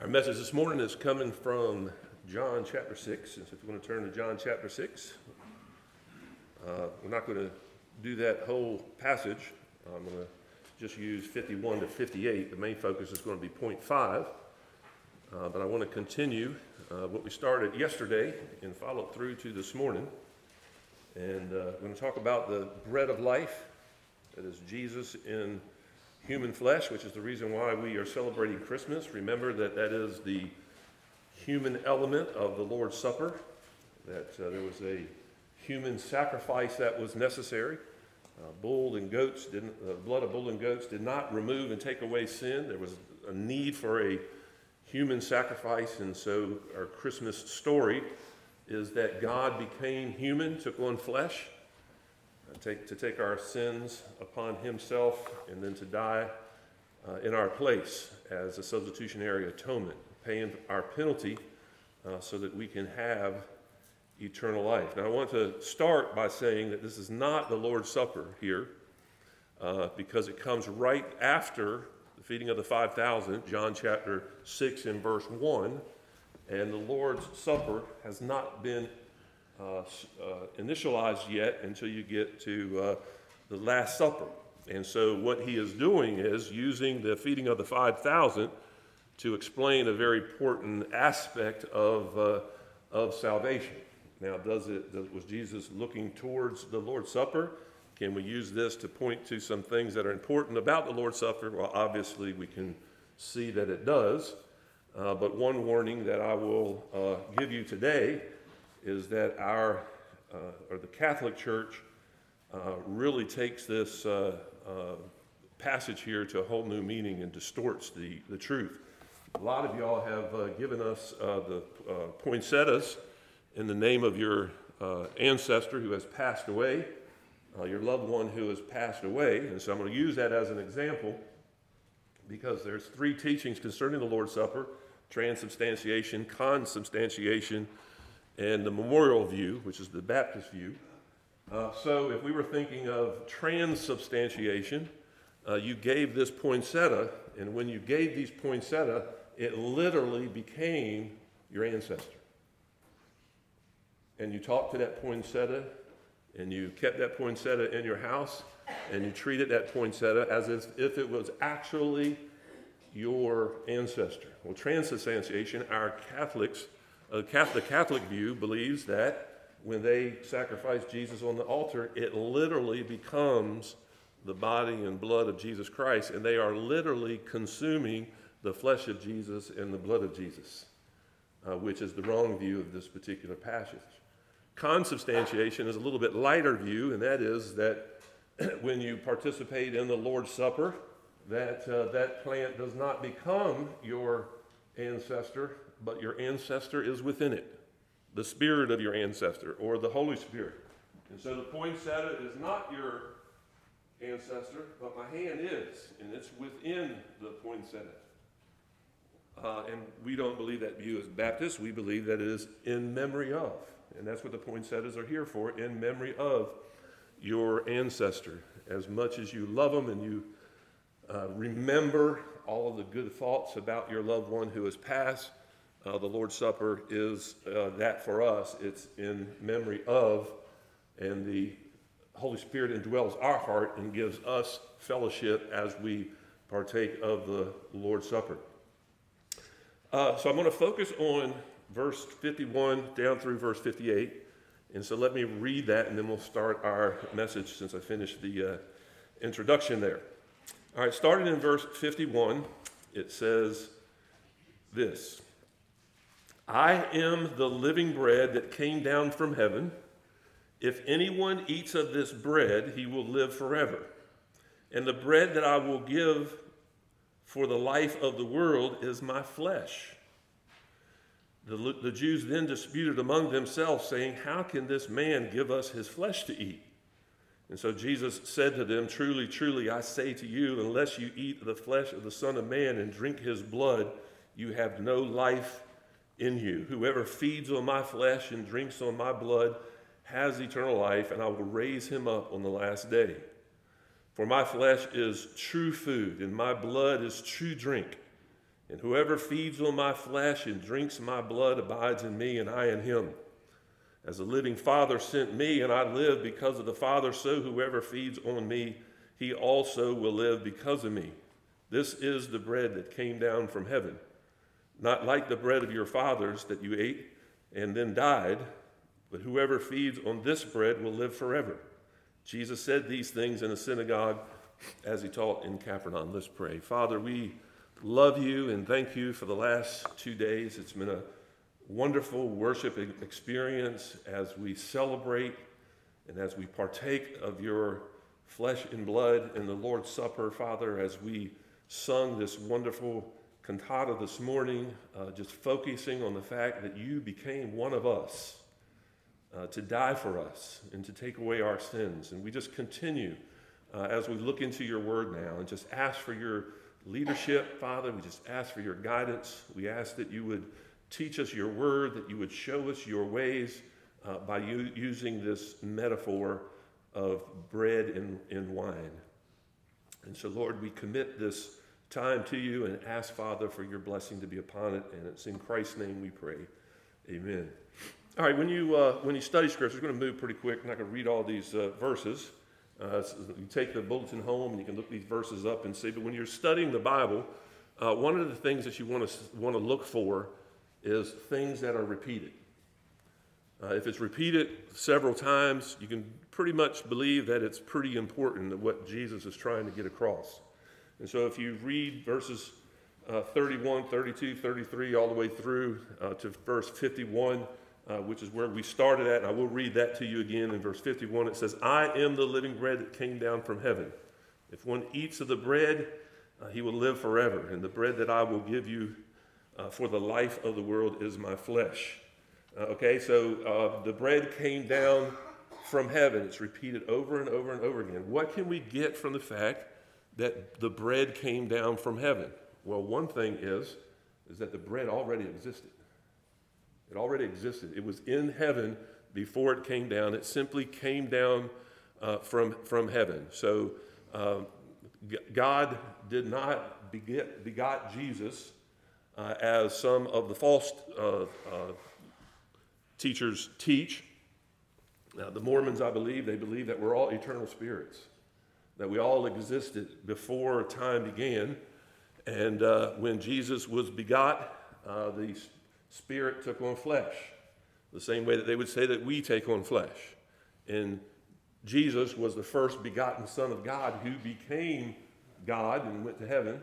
Our message this morning is coming from John chapter 6. And so if you want to turn to John chapter 6, uh, we're not going to do that whole passage. I'm going to just use 51 to 58. The main focus is going to be point 5. Uh, but I want to continue uh, what we started yesterday and follow through to this morning. And uh, we're going to talk about the bread of life, that is Jesus in human flesh, which is the reason why we are celebrating Christmas. Remember that that is the human element of the Lord's Supper, that uh, there was a human sacrifice that was necessary. Uh, bull and goats didn't, the uh, blood of bull and goats did not remove and take away sin. There was a need for a human sacrifice, and so our Christmas story is that God became human, took on flesh take, to take our sins upon himself and then to die uh, in our place as a substitutionary atonement, paying our penalty uh, so that we can have eternal life. Now, I want to start by saying that this is not the Lord's Supper here uh, because it comes right after the feeding of the 5,000, John chapter 6 and verse 1. And the Lord's Supper has not been uh, uh, initialized yet until you get to uh, the Last Supper. And so, what he is doing is using the feeding of the 5,000 to explain a very important aspect of, uh, of salvation. Now, does it, does, was Jesus looking towards the Lord's Supper? Can we use this to point to some things that are important about the Lord's Supper? Well, obviously, we can see that it does. Uh, but one warning that I will uh, give you today is that our, uh, or the Catholic Church, uh, really takes this uh, uh, passage here to a whole new meaning and distorts the, the truth. A lot of y'all have uh, given us the poinsettias in the name of your ancestor who has passed away, your loved one who has passed away. And so I'm going to use that as an example because there's three teachings concerning the Lord's Supper transubstantiation, consubstantiation, and the memorial view, which is the Baptist view. Uh, so if we were thinking of transubstantiation, uh, you gave this poinsettia, and when you gave these poinsettia, it literally became your ancestor. And you talked to that poinsettia, and you kept that poinsettia in your house, and you treated that poinsettia as if it was actually your ancestor. Well, transubstantiation, our Catholics the Catholic view believes that when they sacrifice Jesus on the altar, it literally becomes the body and blood of Jesus Christ, and they are literally consuming the flesh of Jesus and the blood of Jesus, uh, which is the wrong view of this particular passage. Consubstantiation is a little bit lighter view, and that is that when you participate in the Lord's Supper, that uh, that plant does not become your ancestor, but your ancestor is within it the spirit of your ancestor or the Holy Spirit. And so the poinsettia is not your ancestor, but my hand is, and it's within the poinsettia. Uh, and we don't believe that view as Baptists. We believe that it is in memory of. And that's what the poinsettias are here for, in memory of your ancestor. As much as you love them and you uh, remember all of the good thoughts about your loved one who has passed, uh, the Lord's Supper is uh, that for us. It's in memory of, and the Holy Spirit indwells our heart and gives us fellowship as we partake of the Lord's Supper. Uh, so I'm going to focus on verse 51 down through verse 58. And so let me read that and then we'll start our message since I finished the uh, introduction there. All right, starting in verse 51, it says this. I am the living bread that came down from heaven. If anyone eats of this bread, he will live forever. And the bread that I will give for the life of the world is my flesh. The, the Jews then disputed among themselves, saying, How can this man give us his flesh to eat? And so Jesus said to them, Truly, truly, I say to you, unless you eat the flesh of the Son of Man and drink his blood, you have no life in you. Whoever feeds on my flesh and drinks on my blood has eternal life, and I will raise him up on the last day. For my flesh is true food, and my blood is true drink. And whoever feeds on my flesh and drinks my blood abides in me, and I in him. As the living Father sent me, and I live because of the Father, so whoever feeds on me, he also will live because of me. This is the bread that came down from heaven, not like the bread of your fathers that you ate and then died, but whoever feeds on this bread will live forever. Jesus said these things in a synagogue as he taught in Capernaum. Let's pray. Father, we love you and thank you for the last two days. It's been a wonderful worship experience as we celebrate and as we partake of your flesh and blood in the Lord's Supper, Father, as we sung this wonderful cantata this morning, uh, just focusing on the fact that you became one of us uh, to die for us and to take away our sins. And we just continue uh, as we look into your word now and just ask for your leadership, Father. We just ask for your guidance. We ask that you would teach us your word, that you would show us your ways uh, by using this metaphor of bread and, and wine. And so, Lord, we commit this time to you and ask, Father, for your blessing to be upon it. And it's in Christ's name we pray. Amen. All right, when you, uh, when you study Scripture, we're going to move pretty quick. I'm not going to read all these uh, verses. Uh, so you take the bulletin home and you can look these verses up and see. But when you're studying the Bible, uh, one of the things that you want to want to look for is things that are repeated. Uh, if it's repeated several times, you can pretty much believe that it's pretty important what Jesus is trying to get across. And so if you read verses uh, 31, 32, 33, all the way through uh, to verse 51, uh, which is where we started at. And I will read that to you again in verse 51. It says, I am the living bread that came down from heaven. If one eats of the bread, uh, he will live forever. And the bread that I will give you uh, for the life of the world is my flesh. Uh, okay, so the bread came down from heaven. It's repeated over and over and over again. What can we get from the fact that the bread came down from heaven? Well, one thing is, is that the bread already existed. It already existed. It was in heaven before it came down. It simply came down uh, from, from heaven. So um, God did not beget, begot Jesus uh, as some of the false uh, uh teachers teach. Now, the Mormons, I believe, they believe that we're all eternal spirits, that we all existed before time began. And uh, when Jesus was begot, uh, the Spirit took on flesh, the same way that they would say that we take on flesh. And Jesus was the first begotten Son of God who became God and went to heaven.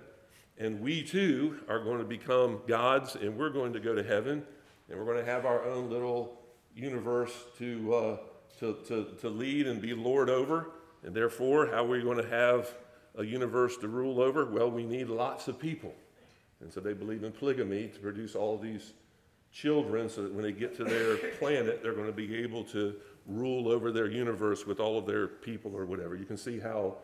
And we too are going to become gods and we're going to go to heaven and we're going to have our own little universe to, uh, to, to, to lead and be Lord over. And therefore, how are we going to have a universe to rule over? Well, we need lots of people. And so they believe in polygamy to produce all these children so that when they get to their planet, they're going to be able to rule over their universe with all of their people or whatever. You can see how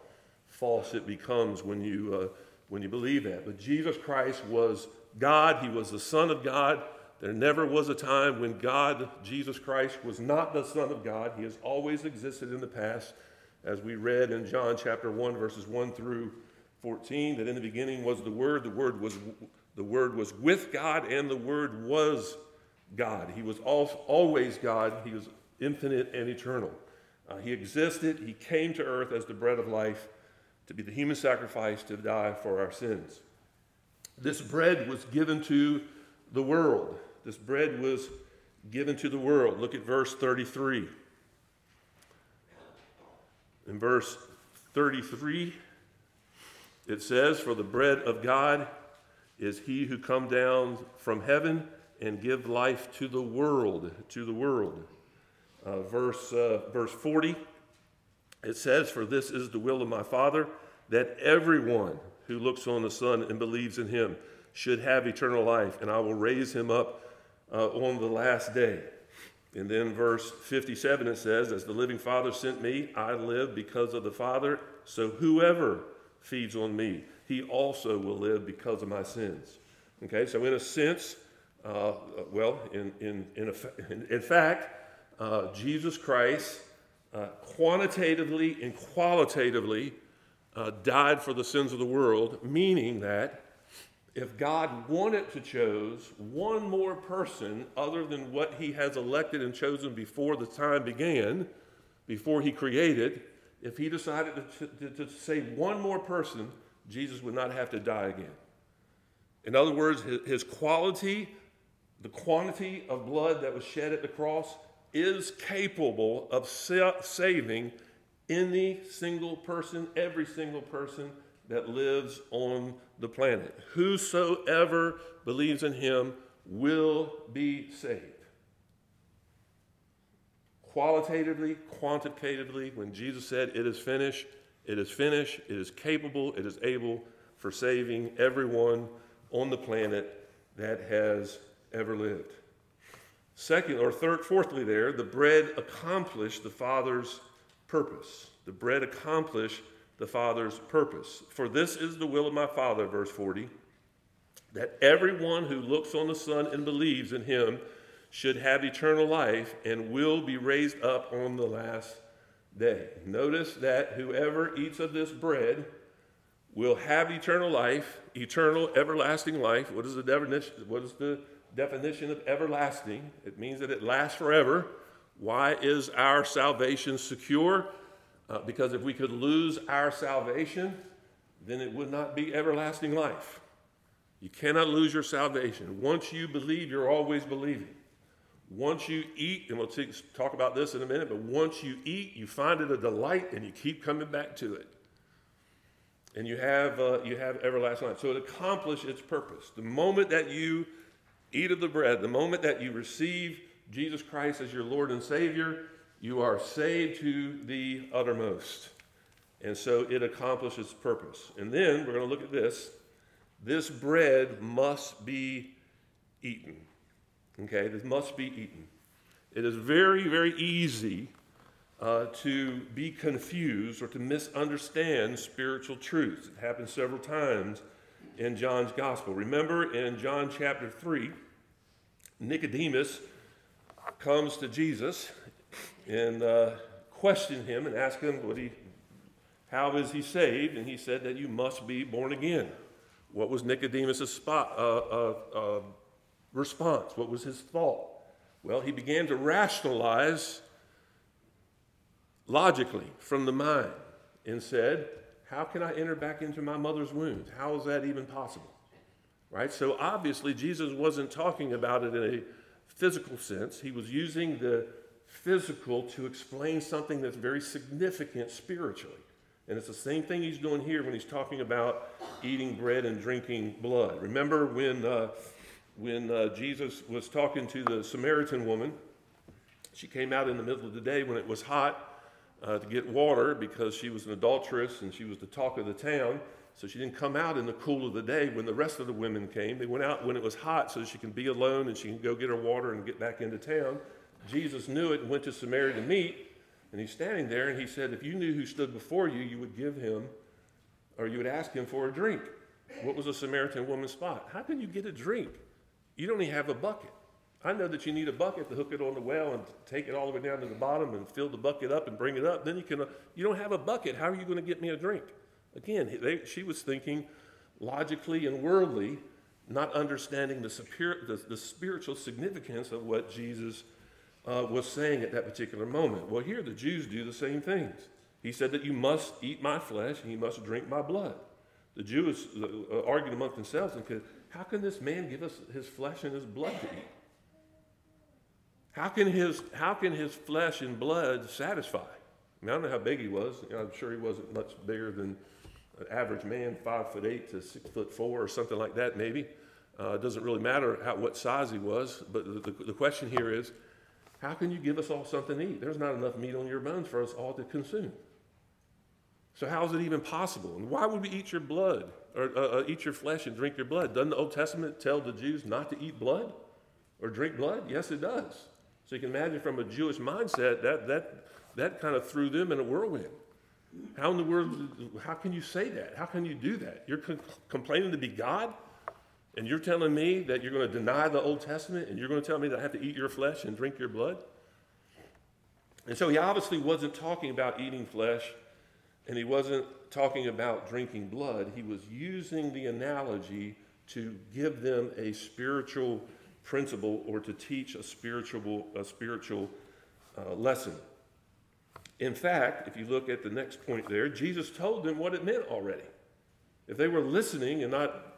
false it becomes when you, uh, when you believe that. But Jesus Christ was God, He was the Son of God. There never was a time when God, Jesus Christ, was not the Son of God. He has always existed in the past, as we read in John chapter 1, verses 1 through 14, that in the beginning was the Word, the Word was the Word was with God, and the Word was God. He was always God. He was infinite and eternal. Uh, he existed. He came to earth as the bread of life to be the human sacrifice to die for our sins. This bread was given to the world. This bread was given to the world. Look at verse 33. In verse 33, it says, For the bread of God is he who come down from heaven and give life to the world, to the world. Uh, verse, uh, verse 40, it says, For this is the will of my Father, that everyone who looks on the Son and believes in him should have eternal life, and I will raise him up uh, on the last day. And then verse 57 it says, As the living Father sent me, I live because of the Father, so whoever feeds on me he also will live because of my sins. Okay, so in a sense, uh, well, in, in, in, in fact, uh, Jesus Christ uh, quantitatively and qualitatively uh, died for the sins of the world, meaning that if God wanted to choose one more person other than what he has elected and chosen before the time began, before he created, if he decided to, to, to save one more person, Jesus would not have to die again. In other words, his, his quality, the quantity of blood that was shed at the cross, is capable of saving any single person, every single person that lives on the planet. Whosoever believes in him will be saved. Qualitatively, quantitatively, when Jesus said, It is finished, it is finished, it is capable, it is able for saving everyone on the planet that has ever lived. Second, or third, fourthly, there, the bread accomplished the Father's purpose. The bread accomplished the Father's purpose. For this is the will of my Father, verse 40, that everyone who looks on the Son and believes in him should have eternal life and will be raised up on the last day. Notice that whoever eats of this bread will have eternal life, eternal, everlasting life. What is the definition? What is the definition of everlasting? It means that it lasts forever. Why is our salvation secure? Uh, because if we could lose our salvation, then it would not be everlasting life. You cannot lose your salvation. Once you believe, you're always believing. Once you eat, and we'll t- talk about this in a minute, but once you eat, you find it a delight and you keep coming back to it. And you have, uh, you have everlasting life. So it accomplishes its purpose. The moment that you eat of the bread, the moment that you receive Jesus Christ as your Lord and Savior, you are saved to the uttermost. And so it accomplishes purpose. And then we're going to look at this. This bread must be eaten. Okay, this must be eaten. It is very, very easy uh, to be confused or to misunderstand spiritual truths. It happens several times in John's gospel. Remember in John chapter 3, Nicodemus comes to Jesus and uh, questioned him and asked him, what he, How is he saved? And he said that you must be born again. What was Nicodemus' spot, uh, uh, uh, response? What was his thought? Well, he began to rationalize logically from the mind and said, How can I enter back into my mother's womb? How is that even possible? Right? So obviously, Jesus wasn't talking about it in a physical sense. He was using the physical to explain something that's very significant spiritually. And it's the same thing he's doing here when he's talking about eating bread and drinking blood. Remember when, uh, when uh, Jesus was talking to the Samaritan woman? She came out in the middle of the day when it was hot uh, to get water because she was an adulteress and she was the talk of the town. So she didn't come out in the cool of the day when the rest of the women came. They went out when it was hot so she can be alone and she can go get her water and get back into town. Jesus knew it and went to Samaria to meet. And he's standing there and he said, If you knew who stood before you, you would give him or you would ask him for a drink. What was a Samaritan woman's spot? How can you get a drink? You don't even have a bucket. I know that you need a bucket to hook it on the well and take it all the way down to the bottom and fill the bucket up and bring it up. Then you can. You don't have a bucket. How are you going to get me a drink? Again, they, she was thinking logically and worldly, not understanding the, superior, the, the spiritual significance of what Jesus uh, was saying at that particular moment. Well, here the Jews do the same things. He said that you must eat my flesh and you must drink my blood. The Jews uh, argued among themselves and said, How can this man give us his flesh and his blood to eat? How can his, how can his flesh and blood satisfy? I, mean, I don't know how big he was. You know, I'm sure he wasn't much bigger than an average man, five foot eight to six foot four or something like that, maybe. Uh, it doesn't really matter how, what size he was, but the, the, the question here is how can you give us all something to eat? There's not enough meat on your bones for us all to consume. So, how is it even possible? And why would we eat your blood or uh, uh, eat your flesh and drink your blood? Doesn't the Old Testament tell the Jews not to eat blood or drink blood? Yes, it does. So you can imagine from a Jewish mindset that that that kind of threw them in a whirlwind. How in the world? How can you say that? How can you do that? You're complaining to be God, and you're telling me that you're going to deny the Old Testament, and you're going to tell me that I have to eat your flesh and drink your blood. And so he obviously wasn't talking about eating flesh, and he wasn't talking about drinking blood. He was using the analogy to give them a spiritual principle or to teach a spiritual, a spiritual uh, lesson. In fact, if you look at the next point there, Jesus told them what it meant already. If they were listening and not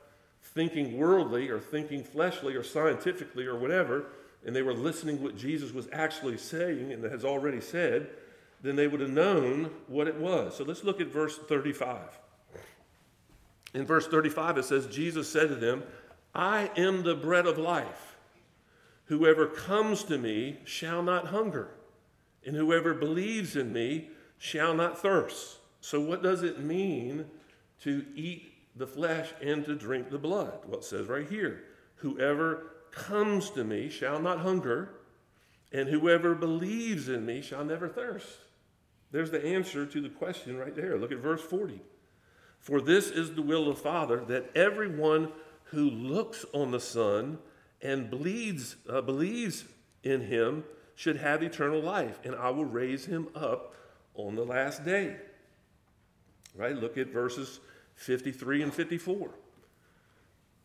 thinking worldly or thinking fleshly or scientifically or whatever, and they were listening what Jesus was actually saying and has already said, then they would have known what it was. So let's look at verse 35. In verse 35, it says, Jesus said to them, I am the bread of life. Whoever comes to me shall not hunger, and whoever believes in me shall not thirst. So, what does it mean to eat the flesh and to drink the blood? Well, it says right here, whoever comes to me shall not hunger, and whoever believes in me shall never thirst. There's the answer to the question right there. Look at verse 40. For this is the will of the Father, that everyone who looks on the Son and bleeds, uh, believes in him should have eternal life, and I will raise him up on the last day. Right? Look at verses 53 and 54.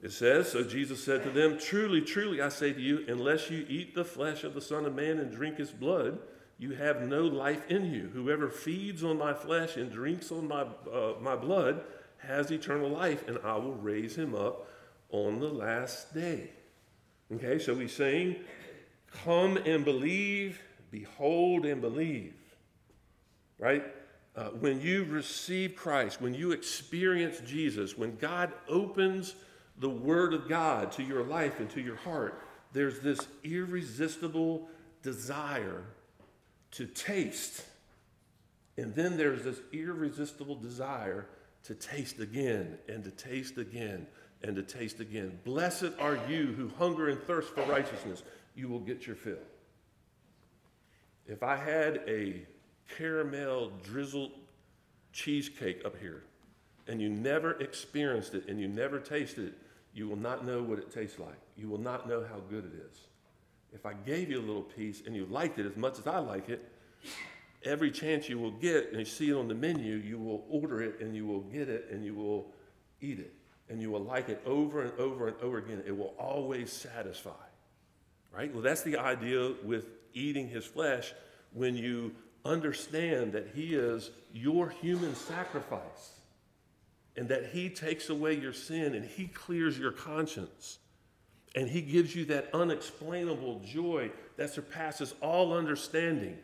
It says, So Jesus said to them, Truly, truly, I say to you, unless you eat the flesh of the Son of Man and drink his blood, you have no life in you. Whoever feeds on my flesh and drinks on my, uh, my blood has eternal life, and I will raise him up on the last day. Okay, so he's saying, Come and believe, behold and believe. Right? Uh, when you receive Christ, when you experience Jesus, when God opens the Word of God to your life and to your heart, there's this irresistible desire to taste. And then there's this irresistible desire to taste again and to taste again and to taste again. Blessed are you who hunger and thirst for righteousness, you will get your fill. If I had a caramel drizzled cheesecake up here and you never experienced it and you never tasted it, you will not know what it tastes like. You will not know how good it is. If I gave you a little piece and you liked it as much as I like it, every chance you will get and you see it on the menu, you will order it and you will get it and you will eat it. And you will like it over and over and over again. It will always satisfy. Right? Well, that's the idea with eating his flesh when you understand that he is your human sacrifice and that He takes away your sin and He clears your conscience. And He gives you that unexplainable joy that surpasses all understanding.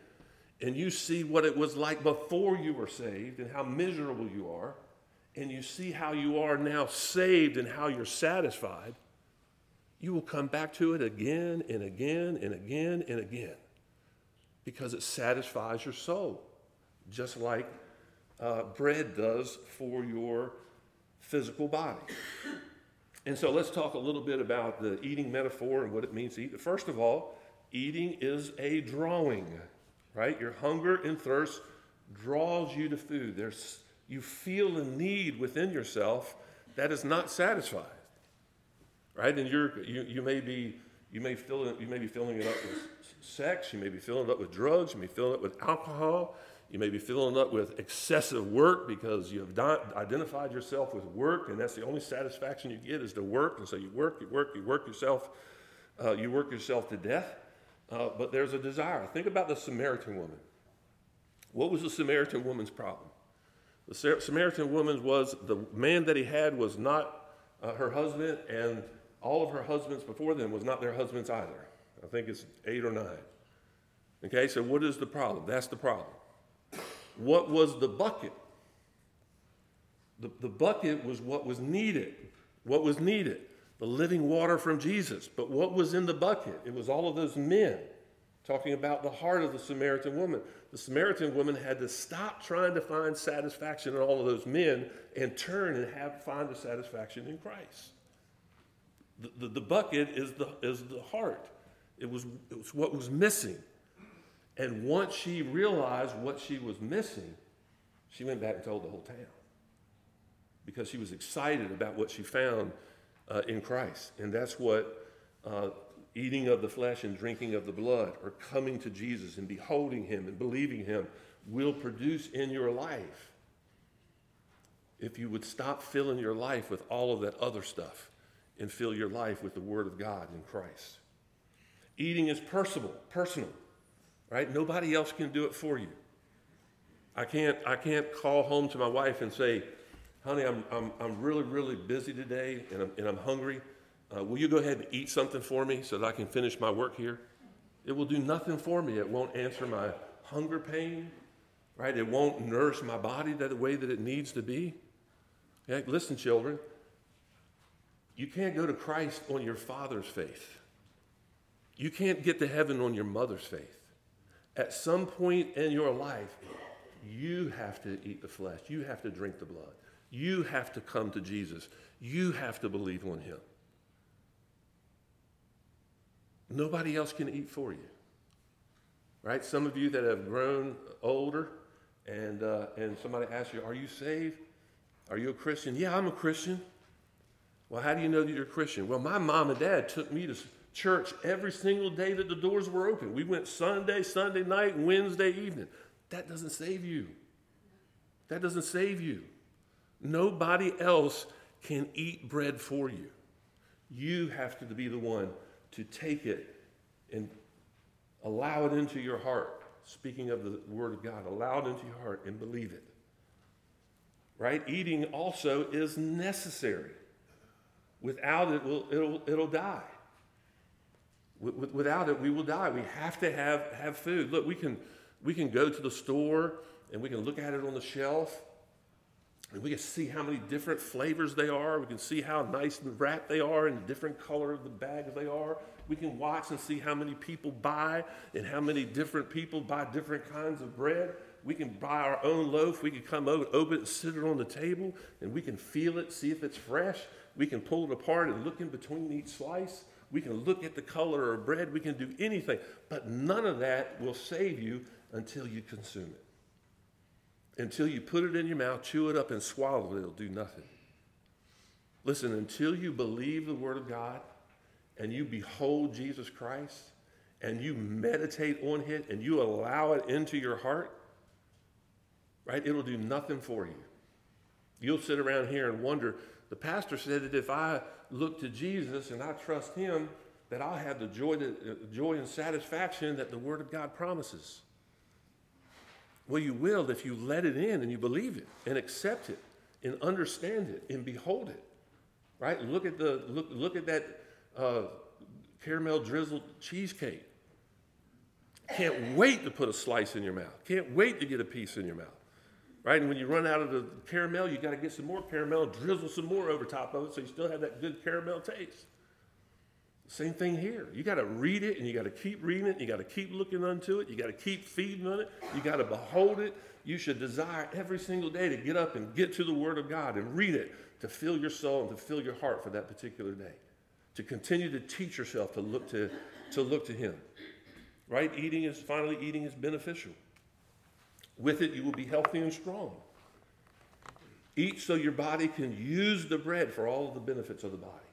And you see what it was like before you were saved and how miserable you are. And you see how you are now saved and how you're satisfied. You will come back to it again and again and again and again because it satisfies your soul, just like uh, bread does for your physical body. And so let's talk a little bit about the eating metaphor and what it means to eat. First of all, eating is a drawing, right? Your hunger and thirst draws you to food. There's, you feel a need within yourself that is not satisfied, right? And you're, you, you may be you may, fill it, you may be filling it up with sex, you may be filling it up with drugs, you may be filling it up with alcohol, you may be filling it up with excessive work because you have identified yourself with work, and that's the only satisfaction you get is to work. And so you work, you work, you work yourself, uh, you work yourself to death. Uh, but there's a desire. Think about the Samaritan woman. What was the Samaritan woman's problem? The Samaritan woman was the man that he had was not uh, her husband, and all of her husbands before them was not their husbands either. I think it's eight or nine. Okay, so what is the problem? That's the problem. What was the bucket? The, the bucket was what was needed. What was needed? The living water from Jesus. But what was in the bucket? It was all of those men talking about the heart of the Samaritan woman. The Samaritan woman had to stop trying to find satisfaction in all of those men and turn and have find the satisfaction in Christ. The, the, bucket is the, is the heart. It was, it was what was missing. And once she realized what she was missing, she went back and told the whole town because she was excited about what she found uh, in Christ. And that's what uh, eating of the flesh and drinking of the blood, or coming to Jesus and beholding Him and believing Him, will produce in your life. If you would stop filling your life with all of that other stuff and fill your life with the Word of God in Christ. Eating is personal, personal, right? Nobody else can do it for you. I can't, I can't call home to my wife and say, honey, I'm, I'm, I'm really, really busy today and I'm, and I'm hungry. Uh, will you go ahead and eat something for me so that I can finish my work here? It will do nothing for me. It won't answer my hunger pain, right? It won't nourish my body the way that it needs to be. Yeah, listen, children, you can't go to Christ on your father's faith. You can't get to heaven on your mother's faith. At some point in your life, you have to eat the flesh. You have to drink the blood. You have to come to Jesus. You have to believe on him. Nobody else can eat for you. Right? Some of you that have grown older and, uh, and somebody asks you, Are you saved? Are you a Christian? Yeah, I'm a Christian. Well, how do you know that you're a Christian? Well, my mom and dad took me to church every single day that the doors were open. We went Sunday, Sunday night, Wednesday evening. That doesn't save you. That doesn't save you. Nobody else can eat bread for you. You have to be the one to take it and allow it into your heart. Speaking of the Word of God, allow it into your heart and believe it. Right? Eating also is necessary. Without it, we'll, it'll, it'll die. Without it, we will die. We have to have, have food. Look, we can, we can go to the store and we can look at it on the shelf and we can see how many different flavors they are. We can see how nice and wrapped they are and the different color of the bags they are. We can watch and see how many people buy and how many different people buy different kinds of bread. We can buy our own loaf. We can come over, open it, sit it on the table, and we can feel it, see if it's fresh. We can pull it apart and look in between each slice. We can look at the color of bread. We can do anything. But none of that will save you until you consume it. Until you put it in your mouth, chew it up, and swallow it, it'll do nothing. Listen, until you believe the Word of God and you behold Jesus Christ and you meditate on it and you allow it into your heart, right, it'll do nothing for you. You'll sit around here and wonder. The pastor said that if I look to Jesus and I trust Him, that I'll have the joy, uh, joy and satisfaction that the Word of God promises. Well, you will if you let it in and you believe it and accept it and understand it and behold it. Right? Look at the look look at that uh, caramel drizzled cheesecake. Can't wait to put a slice in your mouth. Can't wait to get a piece in your mouth. Right? And when you run out of the caramel, you got to get some more caramel, drizzle some more over top of it so you still have that good caramel taste. Same thing here. You got to read it and you got to keep reading it. You got to keep looking unto it. You got to keep feeding on it. You got to behold it. You should desire every single day to get up and get to the Word of God and read it to fill your soul and to fill your heart for that particular day. To continue to teach yourself to look to, to look to Him. Right? Eating is finally eating is beneficial. With it, you will be healthy and strong. Eat so your body can use the bread for all of the benefits of the body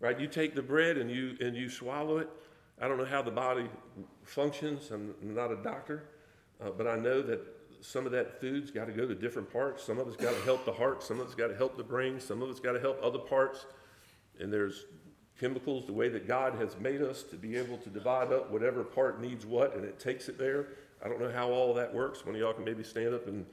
right? You take the bread and you and you swallow it. I don't know how the body functions. I'm not a doctor, uh, but I know that some of that food's got to go to different parts. Some of it's got to help the heart. Some of it's got to help the brain. Some of it's got to help other parts. And there's chemicals, the way that God has made us to be able to divide up whatever part needs what, and it takes it there. I don't know how all that works. One of y'all can maybe stand up and,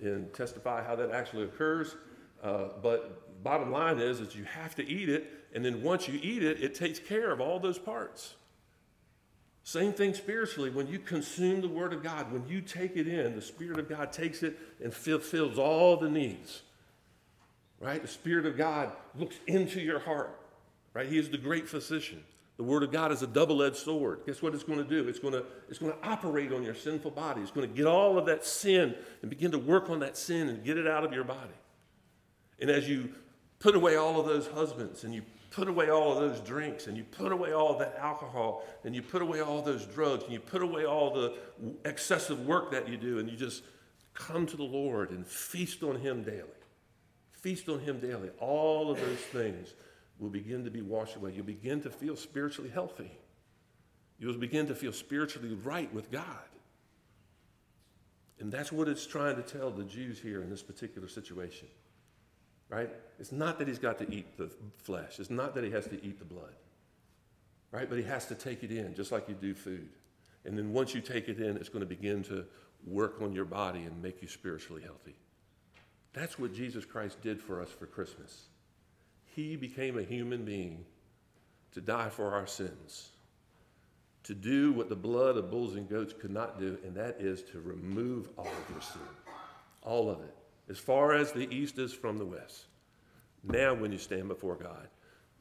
and testify how that actually occurs. Uh, but bottom line is, is you have to eat it and then once you eat it, it takes care of all those parts. Same thing spiritually. When you consume the Word of God, when you take it in, the Spirit of God takes it and fulfills all the needs. Right? The Spirit of God looks into your heart. Right? He is the great physician. The Word of God is a double edged sword. Guess what it's going to do? It's going to, it's going to operate on your sinful body. It's going to get all of that sin and begin to work on that sin and get it out of your body. And as you put away all of those husbands and you put away all of those drinks and you put away all of that alcohol and you put away all those drugs and you put away all the excessive work that you do and you just come to the Lord and feast on Him daily. Feast on Him daily. All of those things will begin to be washed away. You'll begin to feel spiritually healthy. You'll begin to feel spiritually right with God. And that's what it's trying to tell the Jews here in this particular situation. right? It's not that he's got to eat the flesh, it's not that he has to eat the blood, right? But he has to take it in, just like you do food. And then once you take it in, it's going to begin to work on your body and make you spiritually healthy. That's what Jesus Christ did for us for Christmas. He became a human being to die for our sins, to do what the blood of bulls and goats could not do, and that is to remove all of your sin, all of it, as far as the east is from the west. Now, when you stand before God,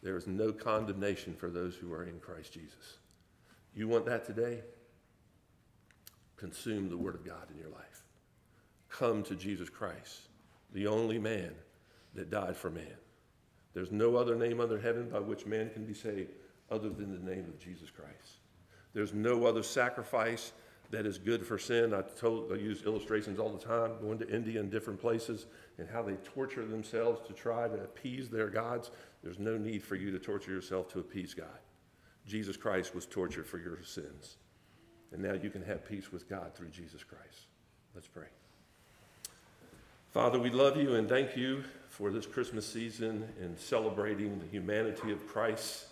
there is no condemnation for those who are in Christ Jesus. You want that today? Consume the Word of God in your life. Come to Jesus Christ, the only man that died for man. There's no other name under heaven by which man can be saved other than the name of Jesus Christ. There's no other sacrifice that is good for sin. I told I use illustrations all the time, going to India and different places and how they torture themselves to try to appease their gods. There's no need for you to torture yourself to appease God. Jesus Christ was tortured for your sins. And now you can have peace with God through Jesus Christ. Let's pray. Father, we love you and thank you for this Christmas season and celebrating the humanity of Christ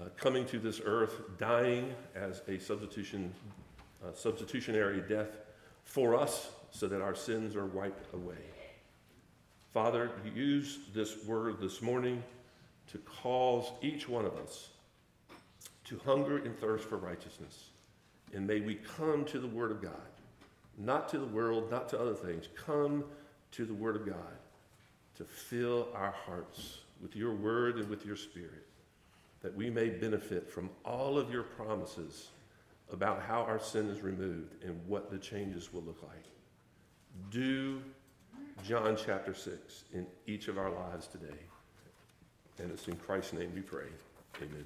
uh, coming to this earth, dying as a substitution, uh, substitutionary death for us so that our sins are wiped away. Father, use this word this morning to cause each one of us to hunger and thirst for righteousness. And may we come to the Word of God, not to the world, not to other things. Come to the Word of God to fill our hearts with your Word and with your Spirit, that we may benefit from all of your promises about how our sin is removed and what the changes will look like. Do John chapter 6 in each of our lives today. And it's in Christ's name we pray. Amen.